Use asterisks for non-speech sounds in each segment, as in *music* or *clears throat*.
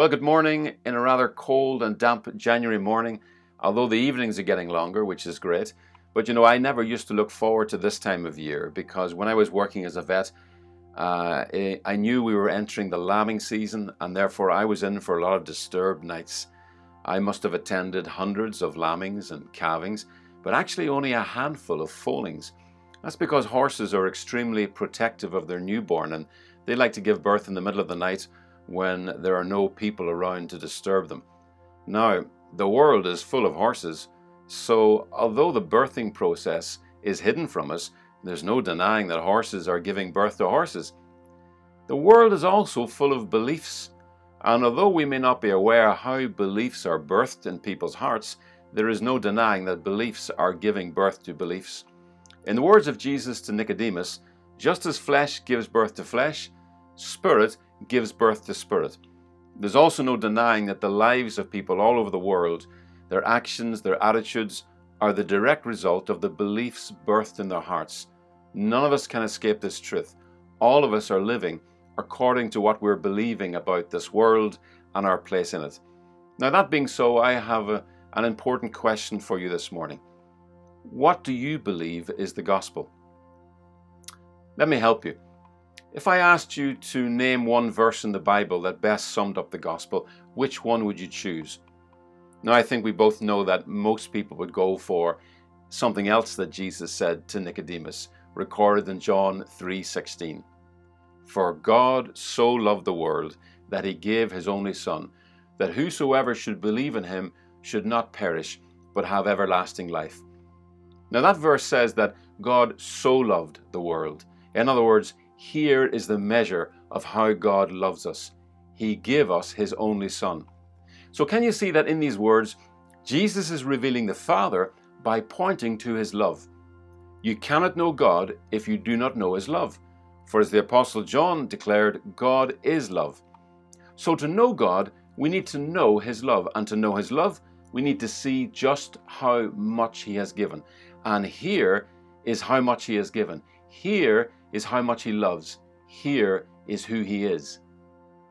Well, good morning in a rather cold and damp January morning, although the evenings are getting longer, which is great. But you know, I never used to look forward to this time of year because when I was working as a vet, uh, I knew we were entering the lambing season, and therefore I was in for a lot of disturbed nights. I must have attended hundreds of lambings and calvings, but actually only a handful of foalings. That's because horses are extremely protective of their newborn and they like to give birth in the middle of the night when there are no people around to disturb them. Now, the world is full of horses, so although the birthing process is hidden from us, there's no denying that horses are giving birth to horses. The world is also full of beliefs, and although we may not be aware how beliefs are birthed in people's hearts, there is no denying that beliefs are giving birth to beliefs. In the words of Jesus to Nicodemus, just as flesh gives birth to flesh, spirit gives birth to spirit. There's also no denying that the lives of people all over the world, their actions, their attitudes, are the direct result of the beliefs birthed in their hearts. None of us can escape this truth. All of us are living according to what we're believing about this world and our place in it. Now, that being so, I have a, an important question for you this morning. What do you believe is the gospel? Let me help you. If I asked you to name one verse in the Bible that best summed up the gospel, which one would you choose? Now, I think we both know that most people would go for something else that Jesus said to Nicodemus, recorded in John 3:16. For God so loved the world that he gave his only son, that whosoever should believe in him should not perish, but have everlasting life. Now that verse says that God so loved the world. In other words, here is the measure of how God loves us. He gave us His only Son. So, can you see that in these words, Jesus is revealing the Father by pointing to His love? You cannot know God if you do not know His love. For as the Apostle John declared, God is love. So, to know God, we need to know His love. And to know His love, we need to see just how much He has given. And here is how much He has given. Here is how much He loves. Here is who He is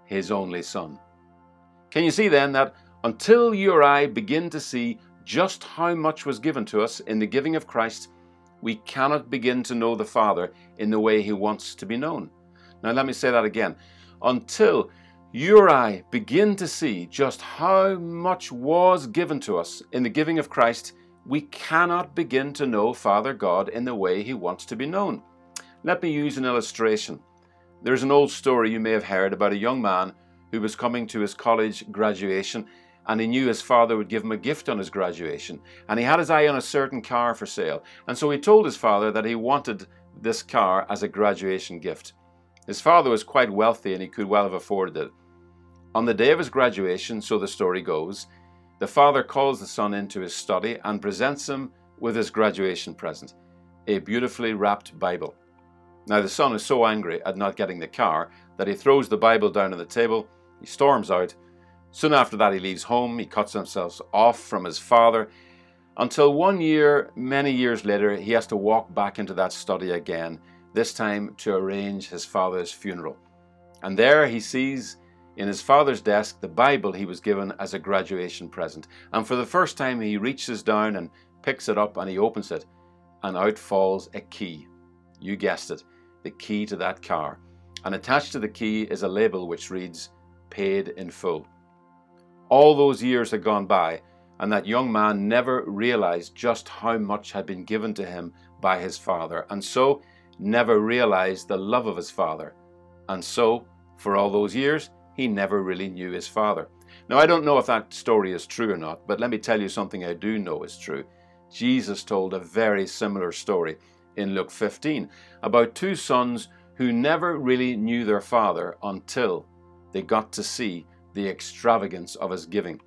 His only Son. Can you see then that until you or I begin to see just how much was given to us in the giving of Christ, we cannot begin to know the Father in the way He wants to be known. Now, let me say that again. Until you or I begin to see just how much was given to us in the giving of Christ, we cannot begin to know Father God in the way He wants to be known. Let me use an illustration. There's an old story you may have heard about a young man who was coming to his college graduation and he knew his father would give him a gift on his graduation. And he had his eye on a certain car for sale. And so he told his father that he wanted this car as a graduation gift. His father was quite wealthy and he could well have afforded it. On the day of his graduation, so the story goes, the father calls the son into his study and presents him with his graduation present a beautifully wrapped Bible. Now, the son is so angry at not getting the car that he throws the Bible down on the table, he storms out. Soon after that, he leaves home, he cuts himself off from his father, until one year, many years later, he has to walk back into that study again, this time to arrange his father's funeral. And there he sees in his father's desk the Bible he was given as a graduation present. And for the first time, he reaches down and picks it up and he opens it, and out falls a key. You guessed it the key to that car, and attached to the key is a label which reads, Paid in full. All those years had gone by, and that young man never realized just how much had been given to him by his father, and so never realized the love of his father. And so, for all those years, he never really knew his father. Now, I don't know if that story is true or not, but let me tell you something I do know is true. Jesus told a very similar story in Luke 15 about two sons who never really knew their father until they got to see the extravagance of his giving.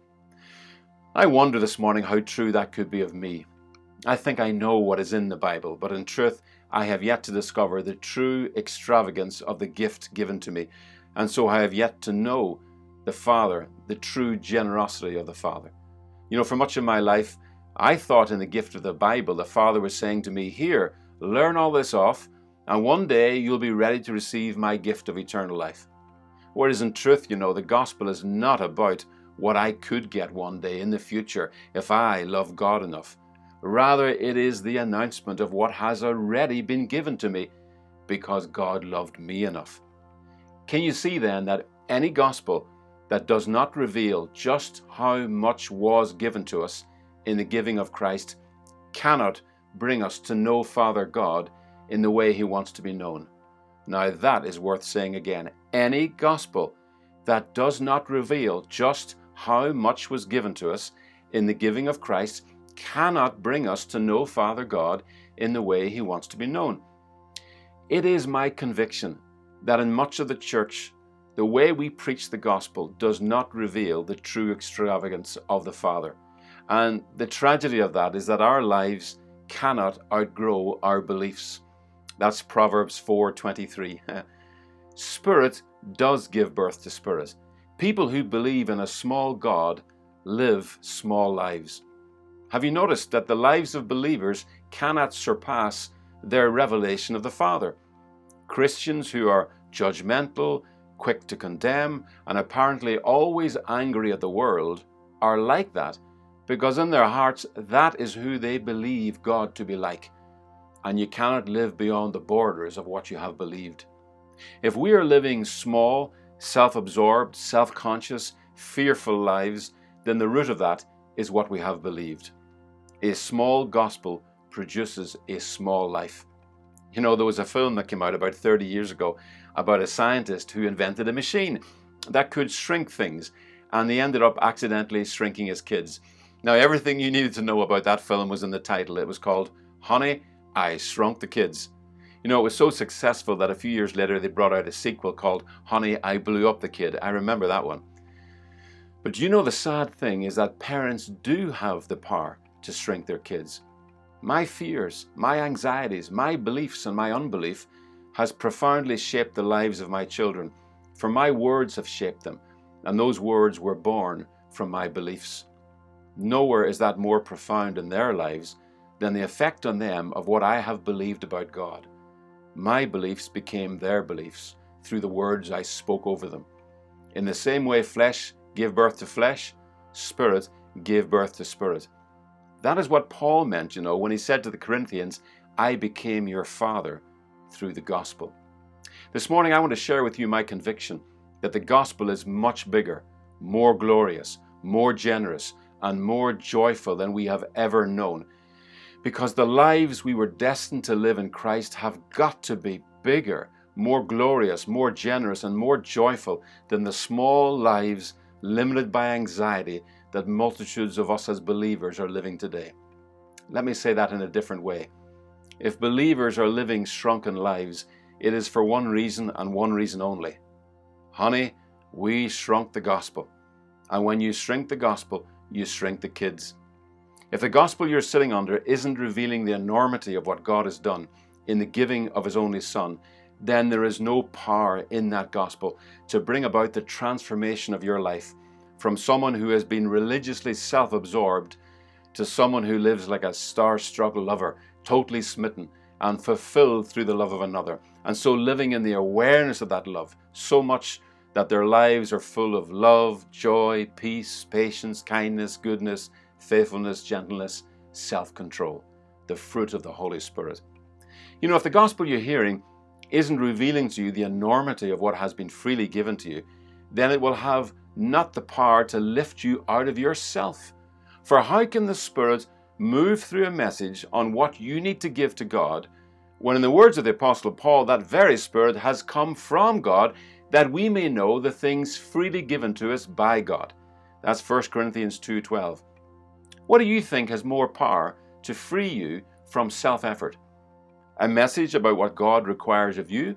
I wonder this morning how true that could be of me. I think I know what is in the Bible, but in truth, I have yet to discover the true extravagance of the gift given to me, and so I have yet to know the Father, the true generosity of the Father. You know, for much of my life, I thought in the gift of the Bible, the Father was saying to me, Here, learn all this off, and one day you'll be ready to receive my gift of eternal life. Whereas in truth, you know, the gospel is not about what I could get one day in the future if I love God enough. Rather, it is the announcement of what has already been given to me because God loved me enough. Can you see then that any gospel that does not reveal just how much was given to us in the giving of Christ cannot bring us to know Father God in the way He wants to be known? Now, that is worth saying again. Any gospel that does not reveal just how much was given to us in the giving of Christ cannot bring us to know Father God in the way He wants to be known. It is my conviction that in much of the church, the way we preach the gospel does not reveal the true extravagance of the Father. And the tragedy of that is that our lives cannot outgrow our beliefs. That's Proverbs 4:23. *laughs* spirit does give birth to spirit. People who believe in a small God live small lives. Have you noticed that the lives of believers cannot surpass their revelation of the Father? Christians who are judgmental, quick to condemn, and apparently always angry at the world are like that because in their hearts that is who they believe God to be like. And you cannot live beyond the borders of what you have believed. If we are living small, self absorbed, self conscious, fearful lives, then the root of that is what we have believed. A small gospel produces a small life. You know, there was a film that came out about 30 years ago about a scientist who invented a machine that could shrink things, and he ended up accidentally shrinking his kids. Now, everything you needed to know about that film was in the title. It was called Honey, I Shrunk the Kids. You know, it was so successful that a few years later they brought out a sequel called Honey, I Blew Up the Kid. I remember that one. But you know, the sad thing is that parents do have the power to shrink their kids. My fears, my anxieties, my beliefs, and my unbelief has profoundly shaped the lives of my children, for my words have shaped them, and those words were born from my beliefs. Nowhere is that more profound in their lives than the effect on them of what I have believed about God. My beliefs became their beliefs through the words I spoke over them. In the same way flesh gave birth to flesh, spirit gave birth to spirit. That is what Paul meant, you know, when he said to the Corinthians, I became your father through the gospel. This morning, I want to share with you my conviction that the gospel is much bigger, more glorious, more generous, and more joyful than we have ever known. Because the lives we were destined to live in Christ have got to be bigger, more glorious, more generous, and more joyful than the small lives limited by anxiety that multitudes of us as believers are living today. Let me say that in a different way. If believers are living shrunken lives, it is for one reason and one reason only. Honey, we shrunk the gospel. And when you shrink the gospel, you shrink the kids. If the gospel you're sitting under isn't revealing the enormity of what God has done in the giving of His only Son, then there is no power in that gospel to bring about the transformation of your life from someone who has been religiously self absorbed to someone who lives like a star struck lover, totally smitten and fulfilled through the love of another. And so living in the awareness of that love, so much that their lives are full of love, joy, peace, patience, kindness, goodness, faithfulness, gentleness, self control, the fruit of the Holy Spirit. You know, if the gospel you're hearing isn't revealing to you the enormity of what has been freely given to you, then it will have not the power to lift you out of yourself. For how can the Spirit move through a message on what you need to give to God when, in the words of the Apostle Paul, that very Spirit has come from God that we may know the things freely given to us by God? That's 1 Corinthians 2:12. What do you think has more power to free you from self-effort? A message about what God requires of you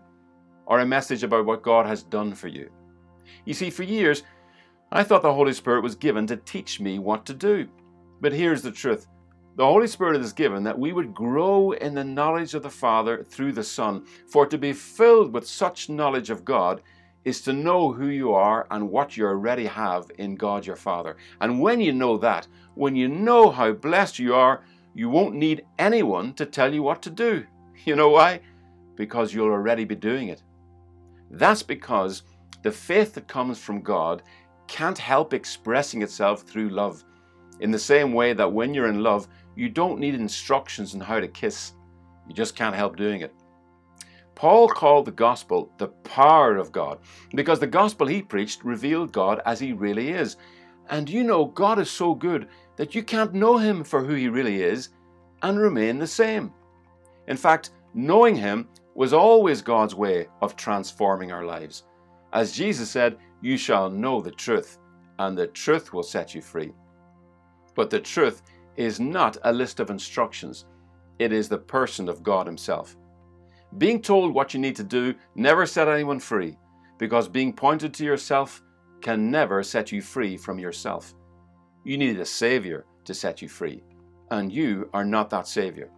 or a message about what God has done for you? You see, for years I thought the Holy Spirit was given to teach me what to do. But here's the truth the Holy Spirit is given that we would grow in the knowledge of the Father through the Son. For to be filled with such knowledge of God is to know who you are and what you already have in God your Father. And when you know that, when you know how blessed you are, you won't need anyone to tell you what to do. *laughs* You know why? Because you'll already be doing it. That's because the faith that comes from God can't help expressing itself through love. In the same way that when you're in love, you don't need instructions on how to kiss, you just can't help doing it. Paul called the gospel the power of God because the gospel he preached revealed God as he really is. And you know, God is so good that you can't know him for who he really is and remain the same. In fact, knowing him was always God's way of transforming our lives. As Jesus said, You shall know the truth, and the truth will set you free. But the truth is not a list of instructions, it is the person of God Himself. Being told what you need to do never set anyone free, because being pointed to yourself can never set you free from yourself. You need a Savior to set you free, and you are not that Savior.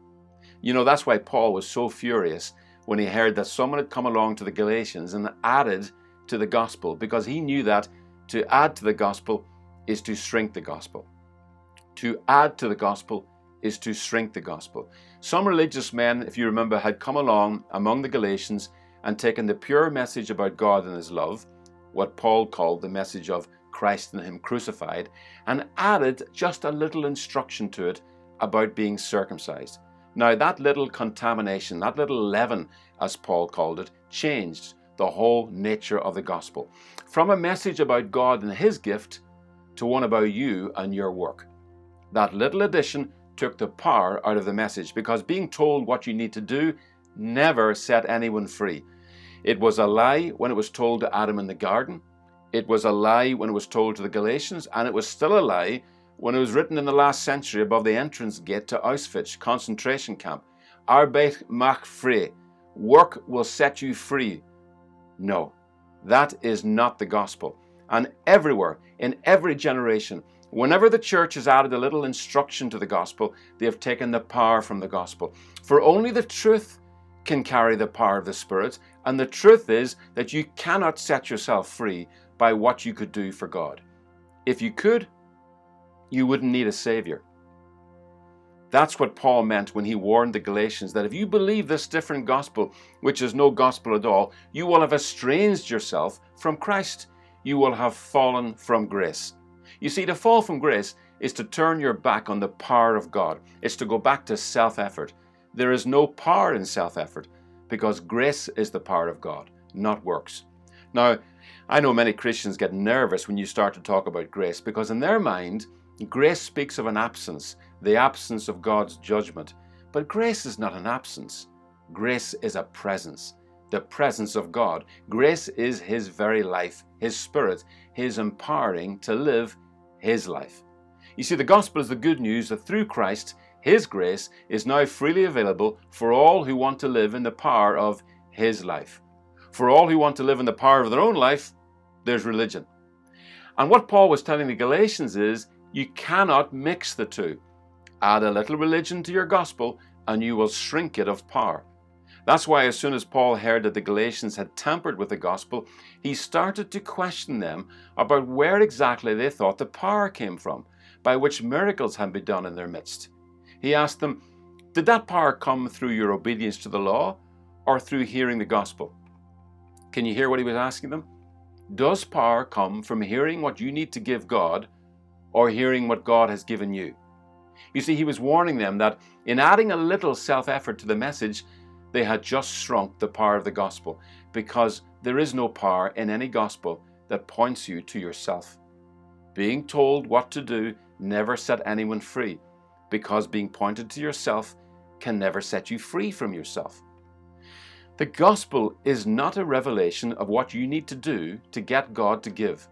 You know, that's why Paul was so furious when he heard that someone had come along to the Galatians and added to the gospel, because he knew that to add to the gospel is to shrink the gospel. To add to the gospel is to shrink the gospel. Some religious men, if you remember, had come along among the Galatians and taken the pure message about God and His love, what Paul called the message of Christ and Him crucified, and added just a little instruction to it about being circumcised. Now, that little contamination, that little leaven, as Paul called it, changed the whole nature of the gospel. From a message about God and His gift to one about you and your work. That little addition took the power out of the message because being told what you need to do never set anyone free. It was a lie when it was told to Adam in the garden. It was a lie when it was told to the Galatians, and it was still a lie when it was written in the last century above the entrance gate to Auschwitz concentration camp. Arbeit macht frei. Work will set you free. No, that is not the gospel. And everywhere, in every generation, Whenever the church has added a little instruction to the gospel, they have taken the power from the gospel. For only the truth can carry the power of the Spirit, and the truth is that you cannot set yourself free by what you could do for God. If you could, you wouldn't need a Savior. That's what Paul meant when he warned the Galatians that if you believe this different gospel, which is no gospel at all, you will have estranged yourself from Christ. You will have fallen from grace. You see, to fall from grace is to turn your back on the power of God, it's to go back to self effort. There is no power in self effort because grace is the power of God, not works. Now, I know many Christians get nervous when you start to talk about grace because, in their mind, grace speaks of an absence, the absence of God's judgment. But grace is not an absence, grace is a presence, the presence of God. Grace is His very life, His Spirit, His empowering to live his life. You see, the gospel is the good news that through Christ, his grace is now freely available for all who want to live in the power of his life. For all who want to live in the power of their own life, there's religion. And what Paul was telling the Galatians is you cannot mix the two. Add a little religion to your gospel, and you will shrink it of power. That's why, as soon as Paul heard that the Galatians had tampered with the gospel, he started to question them about where exactly they thought the power came from by which miracles had been done in their midst. He asked them, Did that power come through your obedience to the law or through hearing the gospel? Can you hear what he was asking them? Does power come from hearing what you need to give God or hearing what God has given you? You see, he was warning them that in adding a little self effort to the message, they had just shrunk the power of the gospel because there is no power in any gospel that points you to yourself. Being told what to do never set anyone free because being pointed to yourself can never set you free from yourself. The gospel is not a revelation of what you need to do to get God to give.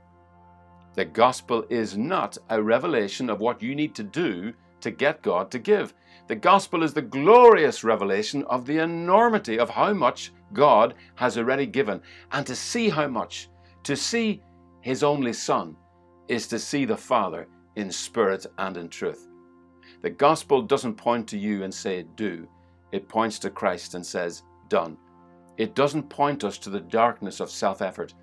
The gospel is not a revelation of what you need to do to get God to give. The gospel is the glorious revelation of the enormity of how much God has already given. And to see how much, to see His only Son, is to see the Father in spirit and in truth. The gospel doesn't point to you and say, do. It points to Christ and says, done. It doesn't point us to the darkness of self effort.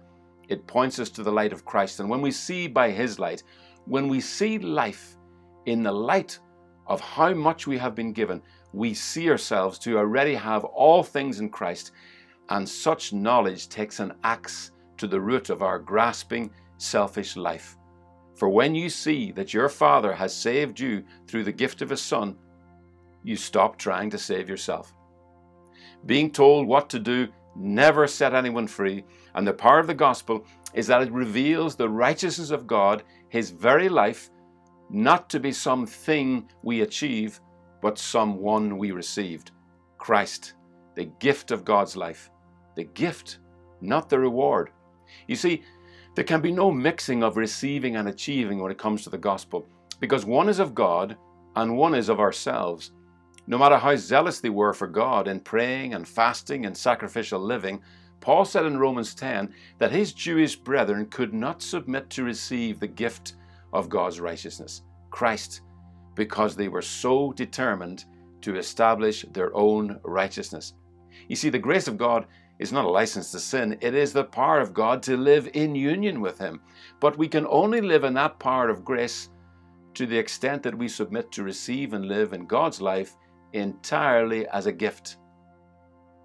It points us to the light of Christ. And when we see by His light, when we see life in the light of how much we have been given, we see ourselves to already have all things in Christ, and such knowledge takes an axe to the root of our grasping, selfish life. For when you see that your Father has saved you through the gift of His Son, you stop trying to save yourself. Being told what to do never set anyone free, and the power of the gospel is that it reveals the righteousness of God, His very life, not to be something we achieve, but someone we received Christ, the gift of God's life. The gift, not the reward. You see, there can be no mixing of receiving and achieving when it comes to the gospel, because one is of God and one is of ourselves. No matter how zealous they were for God in praying and fasting and sacrificial living, Paul said in Romans 10 that his Jewish brethren could not submit to receive the gift of God's righteousness, Christ, because they were so determined to establish their own righteousness. You see, the grace of God is not a license to sin, it is the power of God to live in union with Him. But we can only live in that power of grace to the extent that we submit to receive and live in God's life entirely as a gift.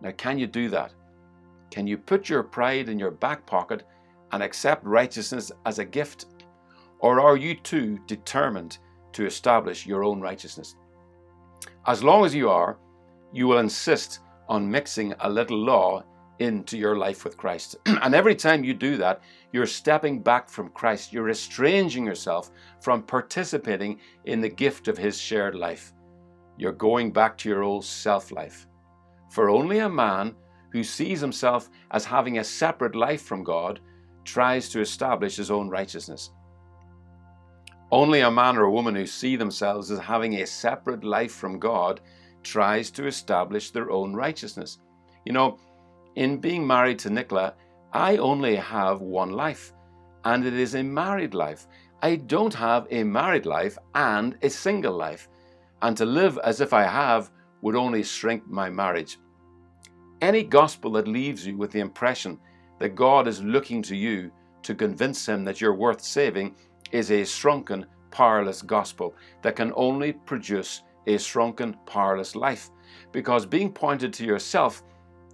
Now, can you do that? Can you put your pride in your back pocket and accept righteousness as a gift? Or are you too determined to establish your own righteousness? As long as you are, you will insist on mixing a little law into your life with Christ. *clears throat* and every time you do that, you're stepping back from Christ. You're estranging yourself from participating in the gift of His shared life. You're going back to your old self life. For only a man who sees himself as having a separate life from God tries to establish his own righteousness. Only a man or a woman who see themselves as having a separate life from God tries to establish their own righteousness. You know, in being married to Nicola, I only have one life, and it is a married life. I don't have a married life and a single life, and to live as if I have would only shrink my marriage. Any gospel that leaves you with the impression that God is looking to you to convince Him that you're worth saving is a shrunken, powerless gospel that can only produce a shrunken, powerless life. Because being pointed to yourself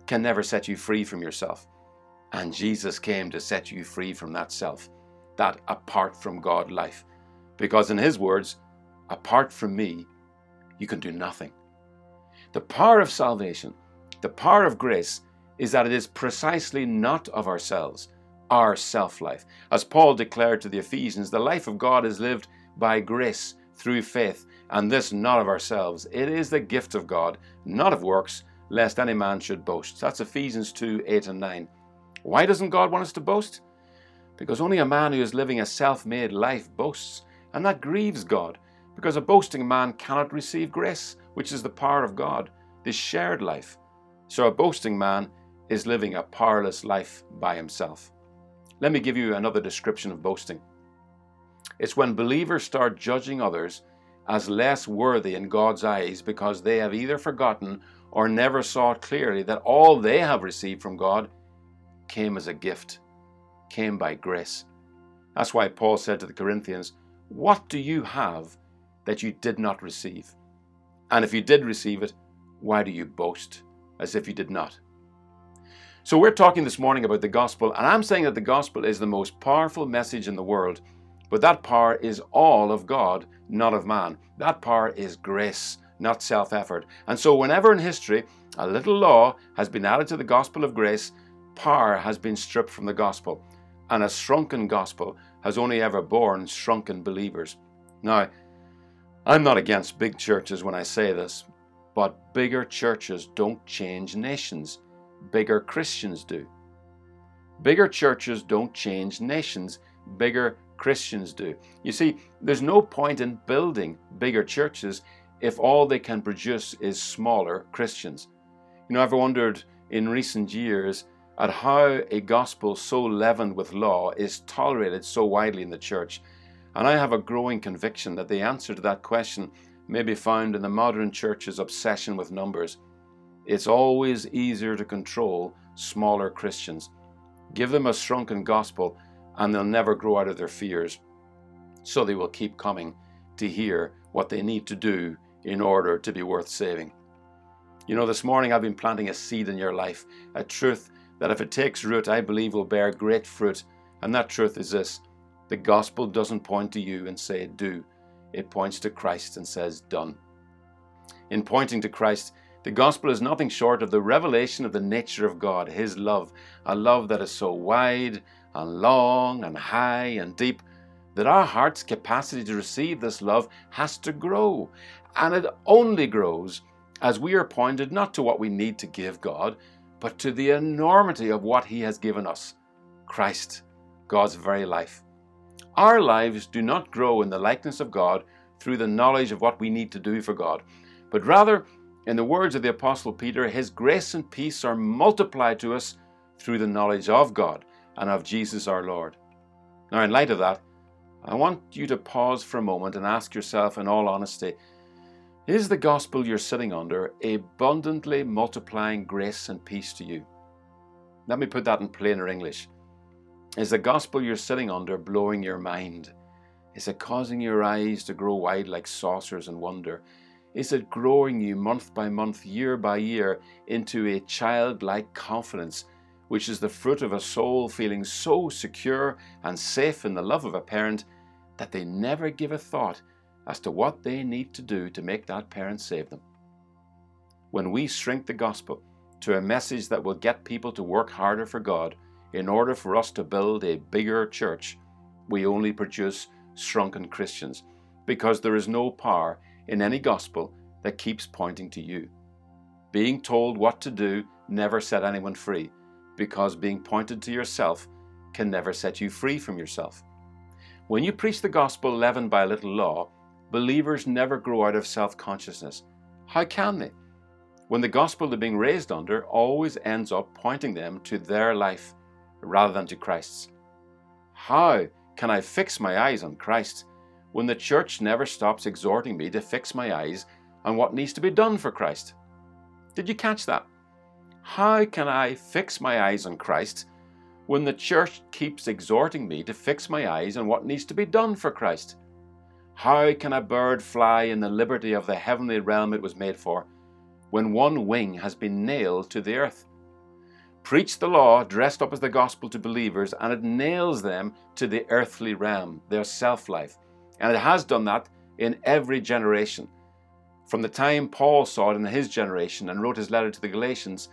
can never set you free from yourself. And Jesus came to set you free from that self, that apart from God life. Because in His words, apart from me, you can do nothing. The power of salvation, the power of grace, is that it is precisely not of ourselves, our self life. As Paul declared to the Ephesians, the life of God is lived by grace through faith, and this not of ourselves. It is the gift of God, not of works, lest any man should boast. That's Ephesians 2 8 and 9. Why doesn't God want us to boast? Because only a man who is living a self made life boasts, and that grieves God, because a boasting man cannot receive grace, which is the power of God, this shared life. So a boasting man is living a powerless life by himself. Let me give you another description of boasting. It's when believers start judging others as less worthy in God's eyes because they have either forgotten or never saw clearly that all they have received from God came as a gift, came by grace. That's why Paul said to the Corinthians, What do you have that you did not receive? And if you did receive it, why do you boast as if you did not? So, we're talking this morning about the gospel, and I'm saying that the gospel is the most powerful message in the world, but that power is all of God, not of man. That power is grace not self effort. And so, whenever in history a little law has been added to the gospel of grace, power has been stripped from the gospel. And a shrunken gospel has only ever borne shrunken believers. Now, I'm not against big churches when I say this, but bigger churches don't change nations. Bigger Christians do. Bigger churches don't change nations. Bigger Christians do. You see, there's no point in building bigger churches if all they can produce is smaller Christians. You know, I've wondered in recent years at how a gospel so leavened with law is tolerated so widely in the church. And I have a growing conviction that the answer to that question may be found in the modern church's obsession with numbers. It's always easier to control smaller Christians. Give them a shrunken gospel, and they'll never grow out of their fears. So they will keep coming to hear what they need to do in order to be worth saving. You know, this morning I've been planting a seed in your life, a truth that if it takes root, I believe will bear great fruit. And that truth is this the gospel doesn't point to you and say, do. It points to Christ and says, done. In pointing to Christ, the gospel is nothing short of the revelation of the nature of God, His love, a love that is so wide and long and high and deep that our heart's capacity to receive this love has to grow. And it only grows as we are pointed not to what we need to give God, but to the enormity of what He has given us Christ, God's very life. Our lives do not grow in the likeness of God through the knowledge of what we need to do for God, but rather, in the words of the Apostle Peter, His grace and peace are multiplied to us through the knowledge of God and of Jesus our Lord. Now, in light of that, I want you to pause for a moment and ask yourself, in all honesty, is the gospel you're sitting under abundantly multiplying grace and peace to you? Let me put that in plainer English. Is the gospel you're sitting under blowing your mind? Is it causing your eyes to grow wide like saucers and wonder? Is it growing you month by month, year by year, into a childlike confidence which is the fruit of a soul feeling so secure and safe in the love of a parent that they never give a thought as to what they need to do to make that parent save them. When we shrink the gospel to a message that will get people to work harder for God in order for us to build a bigger church, we only produce shrunken Christians because there is no power in any gospel that keeps pointing to you. Being told what to do never set anyone free because being pointed to yourself can never set you free from yourself. When you preach the gospel leavened by a little law, believers never grow out of self consciousness. How can they? When the gospel they're being raised under always ends up pointing them to their life rather than to Christ's. How can I fix my eyes on Christ when the church never stops exhorting me to fix my eyes on what needs to be done for Christ? Did you catch that? How can I fix my eyes on Christ when the church keeps exhorting me to fix my eyes on what needs to be done for Christ? How can a bird fly in the liberty of the heavenly realm it was made for when one wing has been nailed to the earth? Preach the law dressed up as the gospel to believers, and it nails them to the earthly realm, their self life. And it has done that in every generation. From the time Paul saw it in his generation and wrote his letter to the Galatians,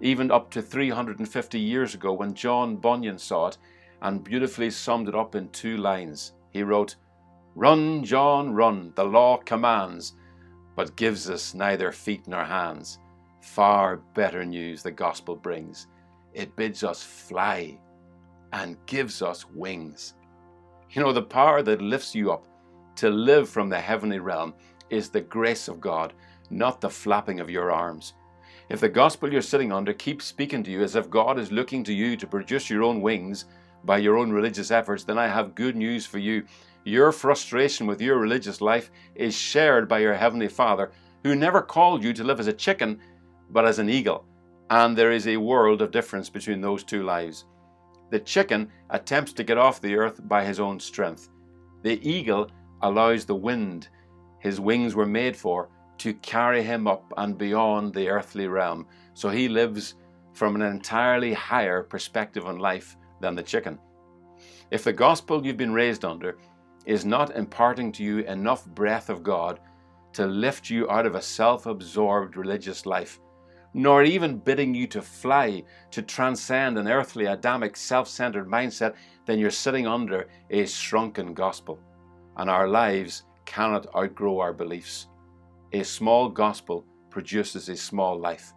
even up to 350 years ago when John Bunyan saw it and beautifully summed it up in two lines. He wrote, Run, John, run, the law commands, but gives us neither feet nor hands. Far better news the gospel brings. It bids us fly and gives us wings. You know, the power that lifts you up to live from the heavenly realm is the grace of God, not the flapping of your arms. If the gospel you're sitting under keeps speaking to you as if God is looking to you to produce your own wings by your own religious efforts, then I have good news for you. Your frustration with your religious life is shared by your Heavenly Father, who never called you to live as a chicken, but as an eagle. And there is a world of difference between those two lives. The chicken attempts to get off the earth by his own strength. The eagle allows the wind his wings were made for to carry him up and beyond the earthly realm. So he lives from an entirely higher perspective on life than the chicken. If the gospel you've been raised under is not imparting to you enough breath of God to lift you out of a self absorbed religious life, nor even bidding you to fly to transcend an earthly, Adamic, self centered mindset, then you're sitting under a shrunken gospel. And our lives cannot outgrow our beliefs. A small gospel produces a small life,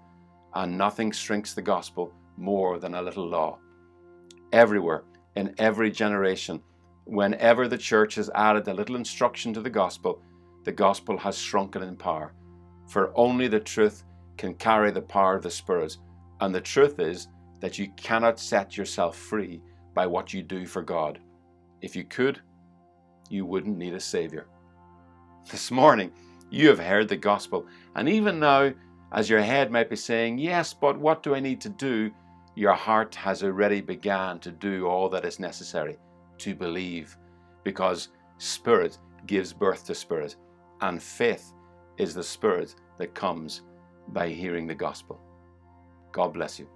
and nothing shrinks the gospel more than a little law. Everywhere, in every generation, whenever the church has added a little instruction to the gospel, the gospel has shrunken in power. For only the truth can carry the power of the Spirit, and the truth is that you cannot set yourself free by what you do for God. If you could, you wouldn't need a Savior. This morning, you have heard the gospel. And even now, as your head might be saying, Yes, but what do I need to do? Your heart has already begun to do all that is necessary to believe, because spirit gives birth to spirit, and faith is the spirit that comes by hearing the gospel. God bless you.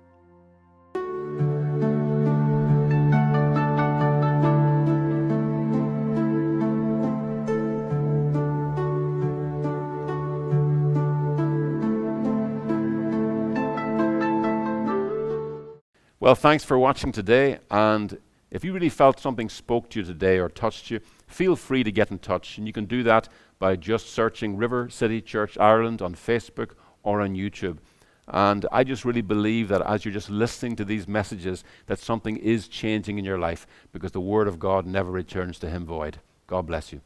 Well, thanks for watching today. And if you really felt something spoke to you today or touched you, feel free to get in touch. And you can do that by just searching River City Church Ireland on Facebook or on YouTube. And I just really believe that as you're just listening to these messages, that something is changing in your life because the Word of God never returns to Him void. God bless you.